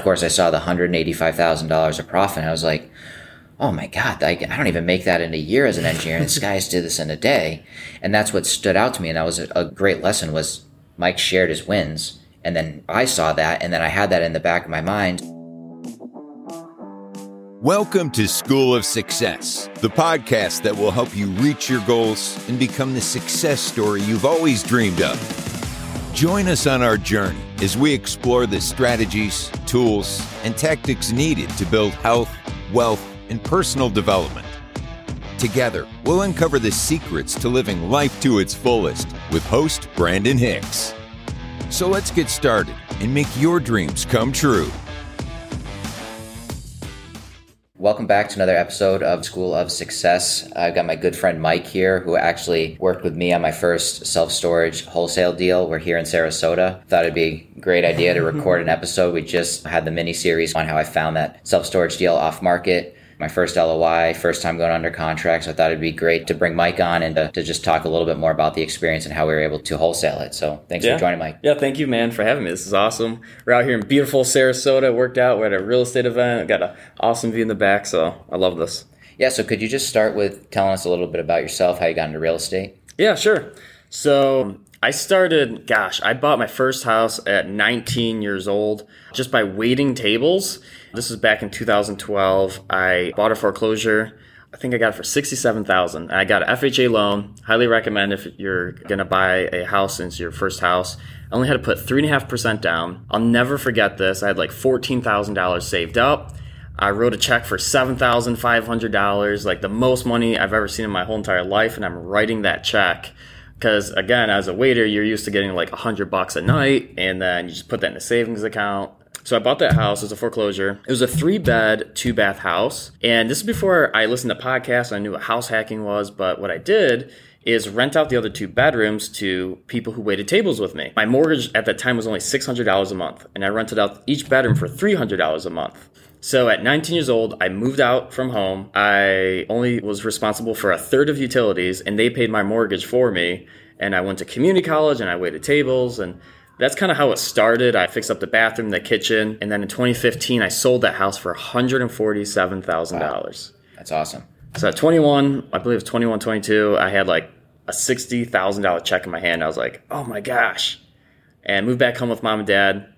Of course, I saw the $185,000 of profit. And I was like, oh my God, I, I don't even make that in a year as an engineer. And this guys did this in a day. And that's what stood out to me. And that was a, a great lesson was Mike shared his wins. And then I saw that. And then I had that in the back of my mind. Welcome to School of Success, the podcast that will help you reach your goals and become the success story you've always dreamed of. Join us on our journey as we explore the strategies, tools, and tactics needed to build health, wealth, and personal development. Together, we'll uncover the secrets to living life to its fullest with host Brandon Hicks. So let's get started and make your dreams come true. Welcome back to another episode of School of Success. I've got my good friend Mike here, who actually worked with me on my first self storage wholesale deal. We're here in Sarasota. Thought it'd be great idea to record an episode. We just had the mini series on how I found that self storage deal off market my first LOI, first time going under contract. So I thought it'd be great to bring Mike on and to, to just talk a little bit more about the experience and how we were able to wholesale it. So thanks yeah. for joining, Mike. Yeah, thank you, man, for having me. This is awesome. We're out here in beautiful Sarasota. Worked out. We're at a real estate event. Got an awesome view in the back. So I love this. Yeah. So could you just start with telling us a little bit about yourself, how you got into real estate? Yeah, sure. So I started, gosh, I bought my first house at 19 years old just by waiting tables. This is back in 2012. I bought a foreclosure. I think I got it for 67,000. I got an FHA loan. Highly recommend if you're going to buy a house since your first house. I only had to put 3.5% down. I'll never forget this. I had like $14,000 saved up. I wrote a check for $7,500, like the most money I've ever seen in my whole entire life. And I'm writing that check because again, as a waiter, you're used to getting like a hundred bucks a night, and then you just put that in a savings account. So I bought that house as a foreclosure. It was a three bed, two bath house. And this is before I listened to podcasts. And I knew what house hacking was. But what I did is rent out the other two bedrooms to people who waited tables with me. My mortgage at that time was only $600 a month. And I rented out each bedroom for $300 a month. So at 19 years old, I moved out from home. I only was responsible for a third of utilities, and they paid my mortgage for me. And I went to community college and I waited tables. And that's kind of how it started. I fixed up the bathroom, the kitchen. And then in 2015, I sold that house for $147,000. Wow. That's awesome. So at 21, I believe it was 21, 22, I had like a $60,000 check in my hand. I was like, oh my gosh. And moved back home with mom and dad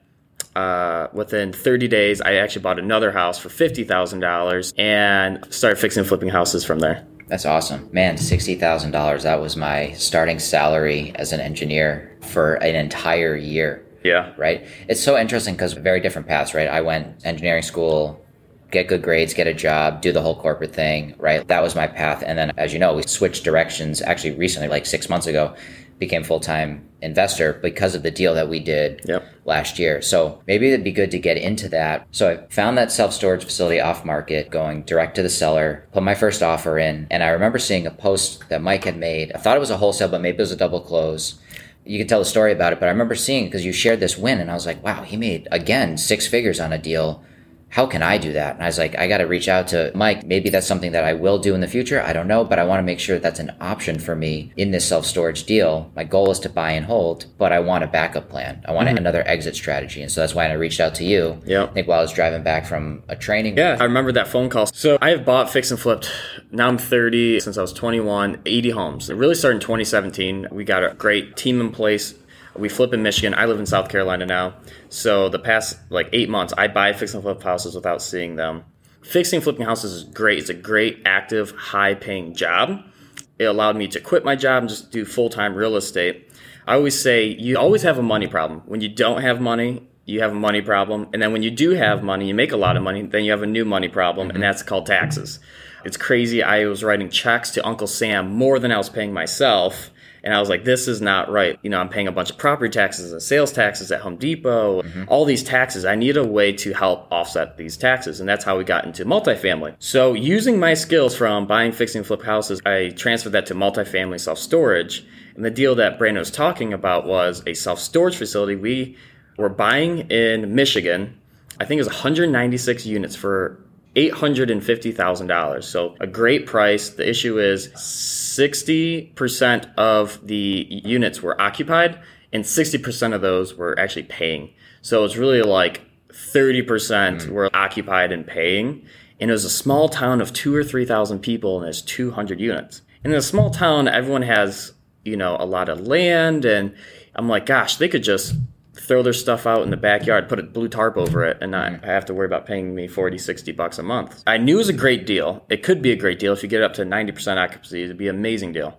uh, within 30 days, I actually bought another house for $50,000 and started fixing and flipping houses from there. That's awesome. Man, $60,000. That was my starting salary as an engineer for an entire year. Yeah. Right? It's so interesting because very different paths, right? I went engineering school, get good grades, get a job, do the whole corporate thing, right? That was my path. And then, as you know, we switched directions actually recently, like six months ago, became full time investor because of the deal that we did yep. last year. So maybe it'd be good to get into that. So I found that self storage facility off market, going direct to the seller, put my first offer in. And I remember seeing a post that Mike had made. I thought it was a wholesale, but maybe it was a double close. You could tell the story about it, but I remember seeing because you shared this win and I was like, wow, he made again six figures on a deal how can I do that? And I was like, I got to reach out to Mike. Maybe that's something that I will do in the future. I don't know, but I want to make sure that's an option for me in this self storage deal. My goal is to buy and hold, but I want a backup plan. I want mm-hmm. another exit strategy. And so that's why I reached out to you. Yeah. I think while I was driving back from a training. Yeah. I remember that phone call. So I have bought, fixed, and flipped. Now I'm 30 since I was 21, 80 homes. It really started in 2017. We got a great team in place we flip in Michigan. I live in South Carolina now. So the past like eight months, I buy fix and flip houses without seeing them. Fixing flipping houses is great. It's a great, active, high paying job. It allowed me to quit my job and just do full time real estate. I always say you always have a money problem. When you don't have money, you have a money problem. And then when you do have money, you make a lot of money, then you have a new money problem, and mm-hmm. that's called taxes. It's crazy. I was writing checks to Uncle Sam more than I was paying myself and I was like, this is not right. You know, I'm paying a bunch of property taxes and sales taxes at Home Depot, mm-hmm. all these taxes. I need a way to help offset these taxes. And that's how we got into multifamily. So using my skills from buying, fixing, flip houses, I transferred that to multifamily self storage. And the deal that Brandon was talking about was a self storage facility. We were buying in Michigan. I think it was 196 units for $850,000. So a great price. The issue is 60% of the units were occupied and 60% of those were actually paying. So it's really like 30% hmm. were occupied and paying. And it was a small town of two or 3,000 people and there's 200 units. And in a small town, everyone has, you know, a lot of land. And I'm like, gosh, they could just throw their stuff out in the backyard, put a blue tarp over it, and not mm-hmm. have to worry about paying me 40, 60 bucks a month. I knew it was a great deal. It could be a great deal if you get it up to 90% occupancy. It'd be an amazing deal.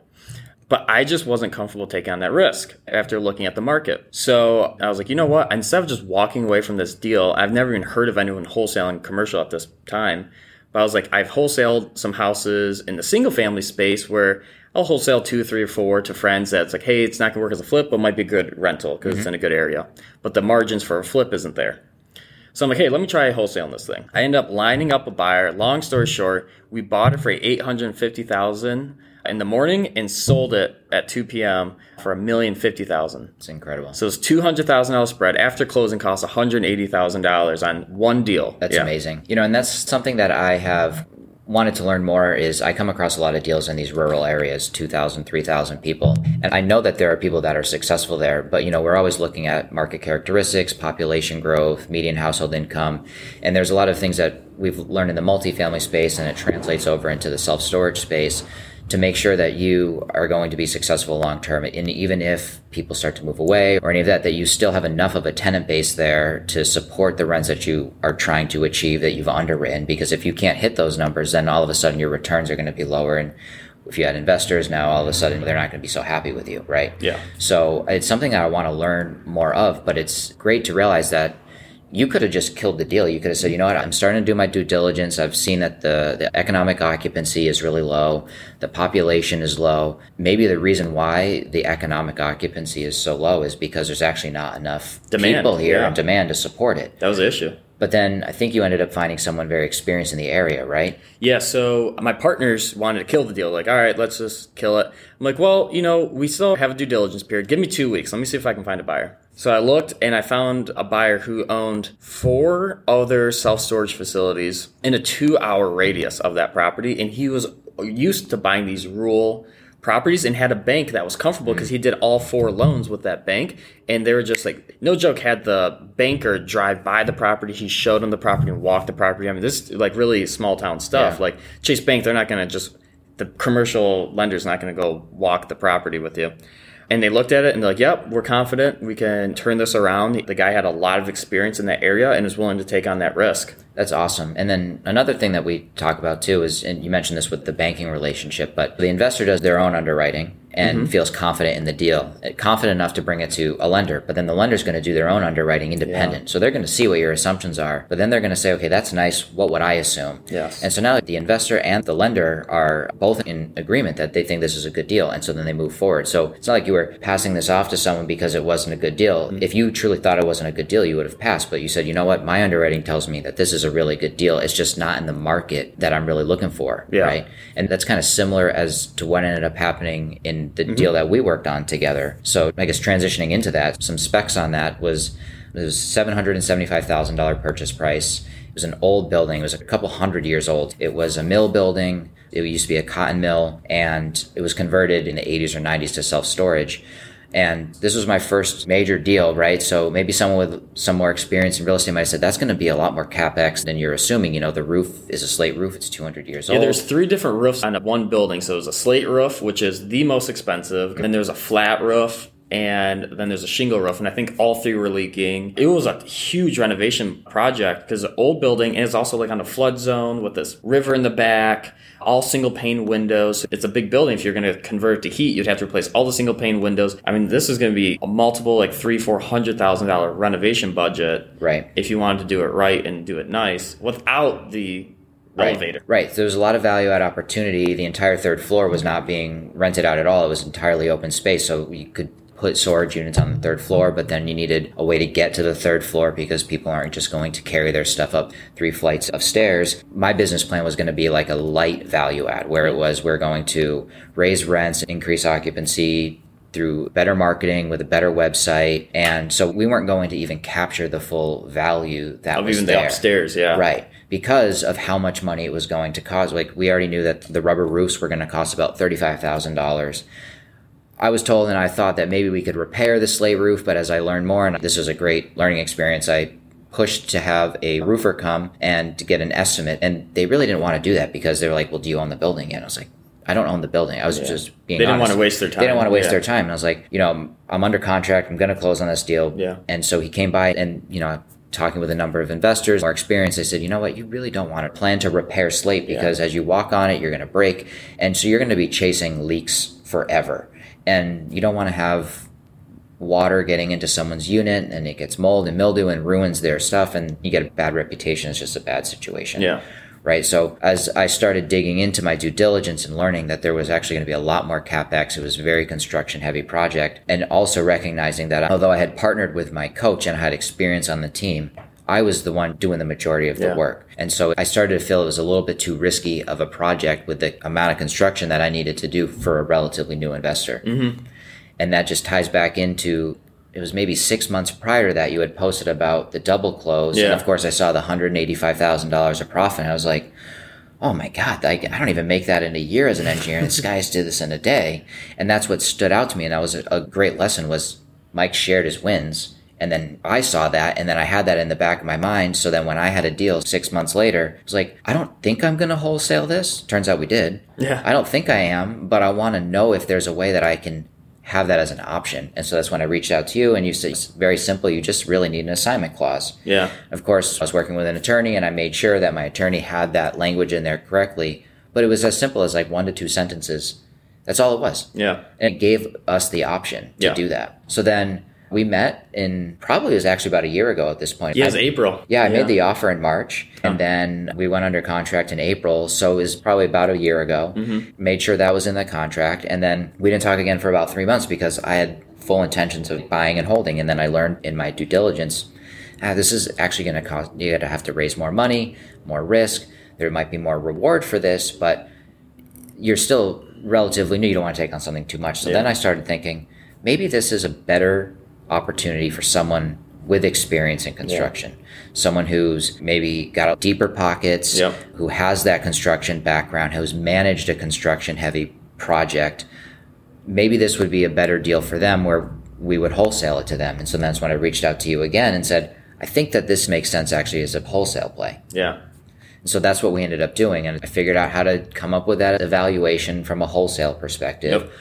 But I just wasn't comfortable taking on that risk after looking at the market. So I was like, you know what? Instead of just walking away from this deal, I've never even heard of anyone wholesaling commercial at this time. But I was like, I've wholesaled some houses in the single family space where I'll wholesale two, three, or four to friends that's like, hey, it's not gonna work as a flip, but might be a good rental because it's mm-hmm. in a good area. But the margins for a flip isn't there. So I'm like, hey, let me try wholesaling this thing. I end up lining up a buyer. Long story short, we bought it for eight hundred fifty thousand in the morning and sold it at 2 p.m. for a million fifty thousand. It's incredible. So it's two hundred thousand dollars spread after closing costs one hundred eighty thousand dollars on one deal. That's Yeah. amazing. You know, and that's something that I have wanted to learn more is I come across a lot of deals in these rural areas, 2,000, 3,000 people. And I know that there are people that are successful there, but you know, we're always looking at market characteristics, population growth, median household income. And there's a lot of things that we've learned in the multifamily space and it translates over into the self-storage space to make sure that you are going to be successful long term. And even if people start to move away or any of that, that you still have enough of a tenant base there to support the rents that you are trying to achieve that you've underwritten. Because if you can't hit those numbers, then all of a sudden your returns are going to be lower. And if you had investors now, all of a sudden they're not going to be so happy with you, right? Yeah. So it's something that I want to learn more of, but it's great to realize that you could have just killed the deal. You could have said, you know what, I'm starting to do my due diligence. I've seen that the, the economic occupancy is really low, the population is low. Maybe the reason why the economic occupancy is so low is because there's actually not enough Demand, people here yeah. and demand to support it. That was the issue. But then I think you ended up finding someone very experienced in the area, right? Yeah, so my partners wanted to kill the deal. Like, all right, let's just kill it. I'm like, well, you know, we still have a due diligence period. Give me two weeks. Let me see if I can find a buyer. So I looked and I found a buyer who owned four other self storage facilities in a two hour radius of that property. And he was used to buying these rural properties and had a bank that was comfortable because hmm. he did all four loans with that bank. And they were just like, no joke, had the banker drive by the property. He showed him the property and walked the property. I mean, this is like really small town stuff. Yeah. Like Chase Bank, they're not going to just, the commercial lender's not going to go walk the property with you. And they looked at it and they're like, yep, we're confident we can turn this around. The guy had a lot of experience in that area and was willing to take on that risk. That's awesome. And then another thing that we talk about too is, and you mentioned this with the banking relationship, but the investor does their own underwriting and feels confident in the deal, confident enough to bring it to a lender. But then the lender's going to do their own underwriting independent. So they're going to see what your assumptions are, but then they're going to say, okay, that's nice. What would I assume? Yes. And so now the investor and the lender are both in agreement that they think this is a good deal. And so then they move forward. So it's not like you were passing this off to someone because it wasn't a good deal. Mm-hmm. If you truly thought it wasn't a good deal, you would have passed. But you said, you know what? My underwriting tells me that this is a really good deal. It's just not in the market that I'm really looking for. Yeah. Right. And that's kind of similar as to what ended up happening in the Mm-hmm. deal that we worked on together. So I guess transitioning into that, some specs on that was it was seven hundred and seventy five thousand dollar purchase price. It was an old building. It was a couple hundred years old. It was a mill building. It used to be a cotton mill, and it was converted in the 80s or 90s to self storage. And this was my first major deal, right? So maybe someone with some more experience in real estate might have said that's going to be a lot more capex than you're assuming. You know, the roof is a slate roof; it's 200 years Yeah, old. Yeah, there's three different roofs on one building. So there's a slate roof, which is the most expensive. Then there's a flat roof, and then there's a shingle roof. And I think all three were leaking. It was a huge renovation project because the old building is also like on a flood zone with this river in the back, all single pane windows. It's a big building. If you're going to convert it to heat, you'd have to replace all the single pane windows. I mean, this is going to be a multiple like three, four hundred thousand dollar renovation budget. Right. If you wanted to do it right and do it nice without the Right. elevator. Right. So there was a lot of value add opportunity. The entire third floor was not being rented out at all. It was entirely open space. So you could put storage units on the third floor, but then you needed a way to get to the third floor because people aren't just going to carry their stuff up three flights of stairs. My business plan was going to be like a light value add where it was we're going to raise rents, increase occupancy, through better marketing with a better website. And so we weren't going to even capture the full value that Of was even there. the upstairs, yeah. Right. Because of how much money it was going to cost. Like we already knew that the rubber roofs were going to cost about $35,000. I was told and I thought that maybe we could repair the slate roof, but as I learned more, and this was a great learning experience, I pushed to have a roofer come and to get an estimate. And they really didn't want to do that because they were like, well, do you own the building? And I was like, I don't own the building. I was just being They didn't honest. want to waste their time. They didn't want to waste Yeah. their time. And I was like, you know, I'm under contract. I'm going to close on this deal. Yeah. And so he came by and, you know, talking with a number of investors, more experience, they said, you know what, you really don't want to plan to repair slate because as you walk on it, you're going to break. And so you're going to be chasing leaks forever. And you don't want to have water getting into someone's unit and it gets mold and mildew and ruins their stuff and you get a bad reputation. It's just a bad situation Yeah. right? So as I started digging into my due diligence and learning that there was actually going to be a lot more capex, it was a very construction heavy project, and also recognizing that although I had partnered with my coach and I had experience on the team. I was the one doing the majority of the Yeah. work. And so I started to feel it was a little bit too risky of a project with the amount of construction that I needed to do for a relatively new investor. Mm-hmm. And that just ties back into it was maybe six months prior to that you had posted about the double close. And Yeah. of course, I saw the $185,000 of profit. And I was like, oh my God, I, I don't even make that in a year as an engineer. And this guys did this in a day. And that's what stood out to me. And that was a, a great lesson was Mike shared his wins. And then I saw that, and then I had that in the back of my mind. So then when I had a deal six months later, it was like, I don't think I'm going to wholesale this. Turns out we did. Yeah. I don't think I am, but I want to know if there's a way that I can have that as an option. And so that's when I reached out to you, and you said it's very simple. You just really need an assignment clause. Yeah. Of course, I was working with an attorney, and I made sure that my attorney had that language in there correctly. But it was as simple as like one to two sentences. That's all it was. Yeah. And it gave us the option to Yeah. do that. So then we met in probably it was actually about a year ago at this point. Yeah, it's I- April. yeah, I made the offer in March, and then we went under contract in April. So it was probably about a year ago. Made sure that was in the contract, and then we didn't talk again for about three months because I had full intentions of buying and holding. And then I learned in my due diligence, ah, this is actually going to cost. You got to have to raise more money, more risk. There might be more reward for this, but you're still relatively new. You don't want to take on something too much. So Yeah. then I started thinking, maybe this is a better opportunity for someone with experience in construction. Someone who's maybe got deeper pockets, Yep. who has that construction background, who's managed a construction heavy project. Maybe this would be a better deal for them where we would wholesale it to them. And so that's when I reached out to you again and said, I think that this makes sense actually as a wholesale play. Yeah. So that's what we ended up doing. And I figured out how to come up with that evaluation from a wholesale perspective. Yep.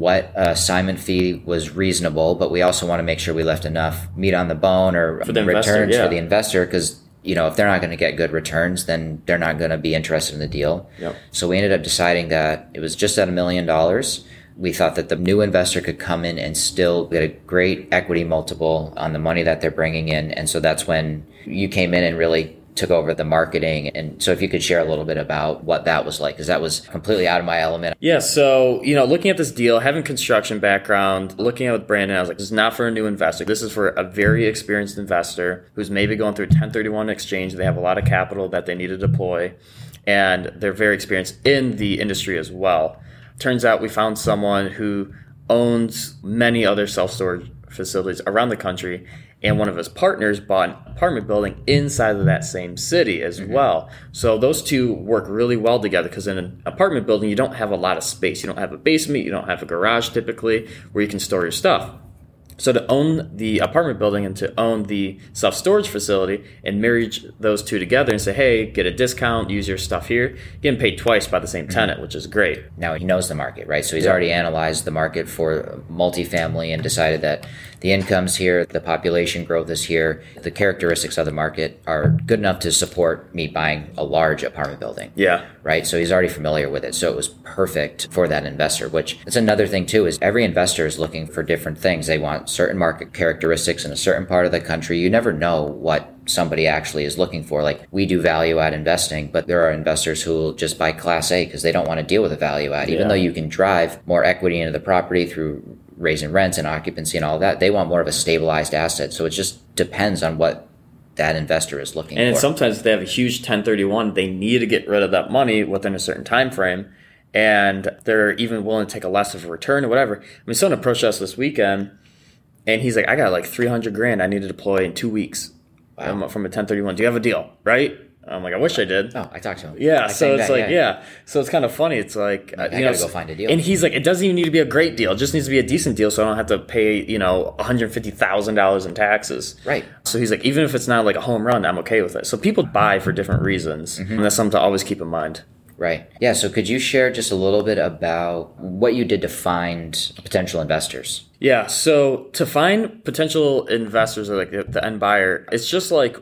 What uh, assignment fee was reasonable, but we also want to make sure we left enough meat on the bone or For the investor, returns yeah. for the investor because, you know, if they're not going to get good returns, then they're not going to be interested in the deal. Yep. So we ended up deciding that it was just at a million dollars. We thought that the new investor could come in and still get a great equity multiple on the money that they're bringing in. And so that's when you came in and really took over the marketing. And so if you could share a little bit about what that was like, because that was completely out of my element. Yeah, so you know, looking at this deal, having construction background, looking at it with Brandon, I was like, this is not for a new investor. This is for a very experienced investor who's maybe going through a 1031 exchange. They have a lot of capital that they need to deploy, and they're very experienced in the industry as well. Turns out we found someone who owns many other self storage facilities around the country. And one of his partners bought an apartment building inside of that same city as mm-hmm. well. So those two work really well together because in an apartment building, you don't have a lot of space. You don't have a basement, you don't have a garage typically where you can store your stuff. So to own the apartment building and to own the self storage facility and marriage those two together and say, hey, get a discount, use your stuff here, getting paid twice by the same mm-hmm. tenant, which is great. Now he knows the market, right? So he's already analyzed the market for multifamily and decided that the incomes here, the population growth is here, the characteristics of the market are good enough to support me buying a large apartment building. Yeah. right? So he's already familiar with it. So it was perfect for that investor, which is another thing too, is every investor is looking for different things. They want certain market characteristics in a certain part of the country. You never know what somebody actually is looking for. Like we do value add investing, but there are investors who will just buy class A because they don't want to deal with a value add. Even Yeah. though you can drive more equity into the property through raising rents and occupancy and all that, they want more of a stabilized asset. So it just depends on what that investor is looking And for. sometimes if they have a huge 1031, they need to get rid of that money within a certain time frame. And they're even willing to take a less of a return or whatever. I mean, someone approached us this weekend and he's like, I got like 300 grand I need to deploy in two weeks um, from a 1031. Do you have a deal? Right? I'm like, I wish I did. Oh, I talked to him. Yeah, I so it's back, like yeah. so it's kind of funny. It's like uh, I you gotta know, go find a deal. and he's like, it doesn't even need to be a great deal; it just needs to be a decent deal, so I don't have to pay you know 150 thousand dollars in taxes. Right. So he's like, even if it's not like a home run, I'm okay with it. So people buy for different reasons, Mm-hmm. and that's something to always keep in mind. Right. Yeah. So could you share just a little bit about what you did to find potential investors? Yeah. So to find potential investors or like the end buyer, it's just like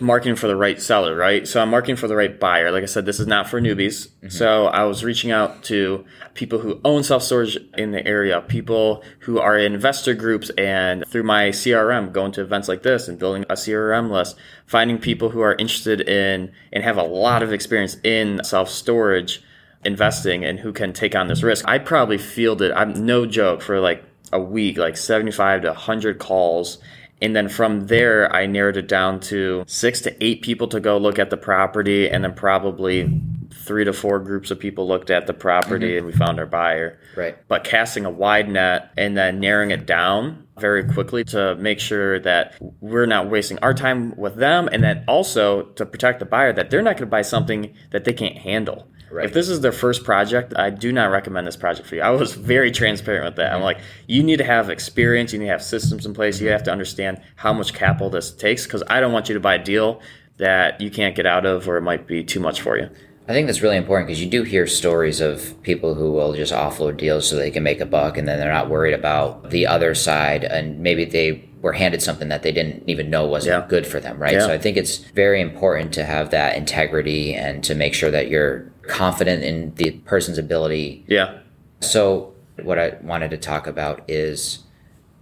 marketing for the right seller, right? So I'm marketing for the right buyer. Like I said, this is not for newbies. Mm-hmm. So I was reaching out to people who own self storage in the area, people who are in investor groups, and through my CRM, going to events like this and building a CRM list, finding people who are interested in and have a lot of experience in self storage investing and who can take on this risk. I probably fielded, I'm no joke, for like a week, like 75 to 100 calls. And then from there, I narrowed it down to six to eight people to go look at the property, and then probably three to four groups of people looked at the property, mm-hmm. and we found our buyer. Right. But casting a wide net and then narrowing it down very quickly to make sure that we're not wasting our time with them, and then also to protect the buyer that they're not going to buy something that they can't handle. Right. If this is their first project, I do not recommend this project for you. I was very transparent with that. I'm like, you need to have experience, you need to have systems in place, you mm-hmm. have to understand how much capital this takes because I don't want you to buy a deal that you can't get out of or it might be too much for you. I think that's really important because you do hear stories of people who will just offload deals so they can make a buck and then they're not worried about the other side and maybe they were handed something that they didn't even know wasn't Yeah. good for them, right? Yeah. So I think it's very important to have that integrity and to make sure that you're confident in the person's ability Yeah. So, what I wanted to talk about is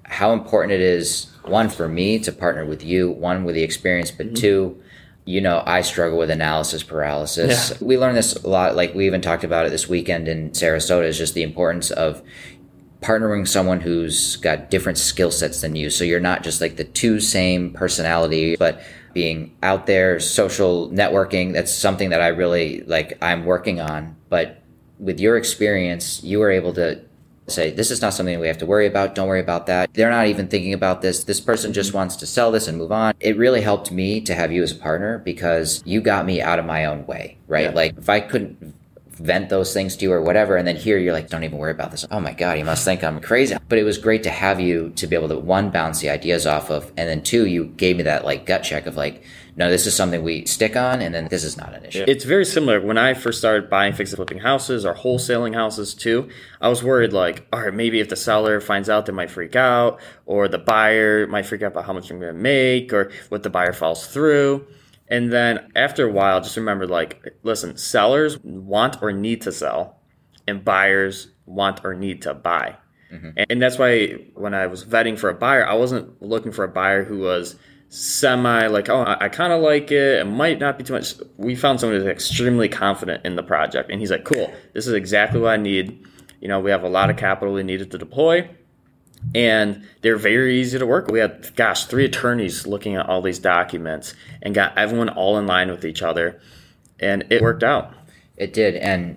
how important it is one for me to partner with you, one with the experience, but mm-hmm. two, you know, I struggle with analysis paralysis. We learned this a lot. Like we even talked about it this weekend in Sarasota. Is just the importance of partnering someone who's got different skill sets than you. So you're not just like the two same personality, but being out there, social networking. That's something that I really like. I'm working on, but with your experience, you were able to say, this is not something we have to worry about. Don't worry about that. They're not even thinking about this. This person just wants to sell this and move on. It really helped me to have you as a partner because you got me out of my own way, right? Yeah. Like if I couldn't vent those things to you or whatever, and then here you're like, don't even worry about this. Oh my God, you must think I'm crazy. But it was great to have you to be able to one, bounce the ideas off of, and then two, you gave me that like gut check of like, no, this is something we stick on, and then this is not an issue. It's very similar. When I first started buying, fixing, flipping houses or wholesaling houses too, I was worried like, all right, maybe if the seller finds out, they might freak out, or the buyer might freak out about how much I'm going to make, or what the buyer falls through. And then after a while, just remember like, listen, sellers want or need to sell, and buyers want or need to buy. And, and that's why when I was vetting for a buyer, I wasn't looking for a buyer who was semi like, oh, I, I kind of like it. It might not be too much. We found someone who's extremely confident in the project, and he's like, cool, this is exactly what I need. You know, we have a lot of capital we needed to deploy, and they're very easy to work with. We had, gosh, three attorneys looking at all these documents and got everyone all in line with each other, and it worked out. It did, and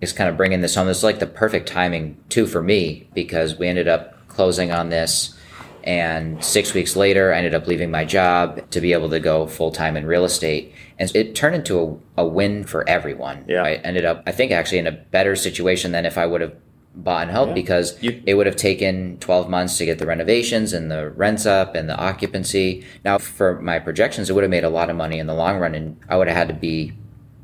just kind of bringing this home. This is like the perfect timing too for me because we ended up closing on this, and six weeks later, I ended up leaving my job to be able to go full time in real estate, and it turned into a, a win for everyone. Yeah. I ended up, I think, actually in a better situation than if I would have bought and helped because You- it would have taken 12 months to get the renovations and the rents up and the occupancy. Now, for my projections, it would have made a lot of money in the long run, and I would have had to be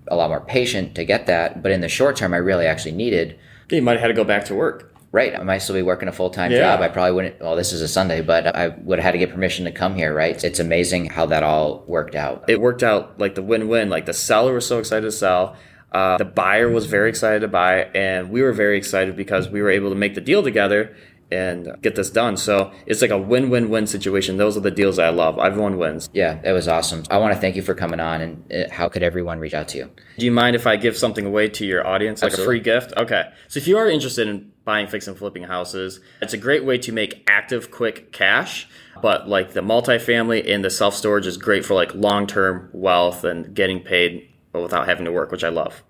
a lot more patient to get that. But in the short term, I really actually needed. You might have had to go back to work. Right, I might still be working a full time Yeah. job. I probably wouldn't. Well, this is a Sunday, but I would have had to get permission to come here. Right, it's amazing how that all worked out. it worked out like the win-win. Like the seller was so excited to sell, uh, the buyer was very excited to buy, and we were very excited because we were able to make the deal together and get this done. So it's like a win-win-win situation. Those are the deals I love. Everyone wins. Yeah, it was awesome. I want to thank you for coming on. And uh, how could everyone reach out to you? Do you mind if I give something away to your audience, like a free gift? Okay. So if you are interested in buying, fixing, and flipping houses, it's a great way to make active, quick cash. But like the multifamily and the self storage is great for like long term wealth and getting paid without having to work, which I love.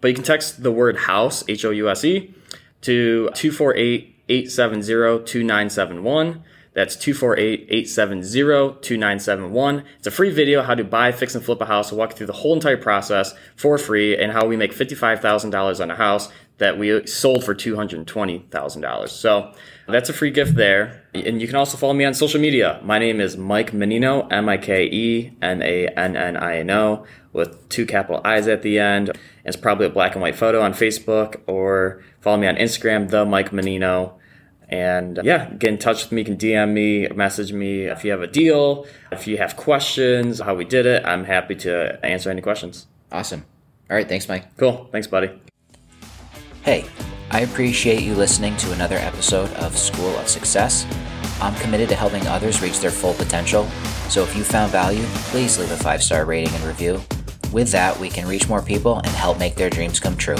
But you can text the word house, H O U S E, to 248 870 2971. That's 248-870-2971. It's a free video how to buy, fix, and flip a house. I'll walk you through the whole entire process for free and how we make $55,000 on a house that we sold for $220,000. So that's a free gift there. And you can also follow me on social media. My name is Mike Mannino, M-I-K-E-N-A-N-N-I-N-O, with two capital I's at the end. It's probably a black and white photo on Facebook or follow me on Instagram, the Mike Mannino. And yeah, get in touch with me. You can DM me, message me if you have a deal, if you have questions, how we did it. I'm happy to answer any questions. Awesome. All right. Thanks, Mike. Cool. Thanks, buddy. Hey, I appreciate you listening to another episode of School of Success. I'm committed to helping others reach their full potential, so if you found value, please leave a five star rating and review. With that, we can reach more people and help make their dreams come true.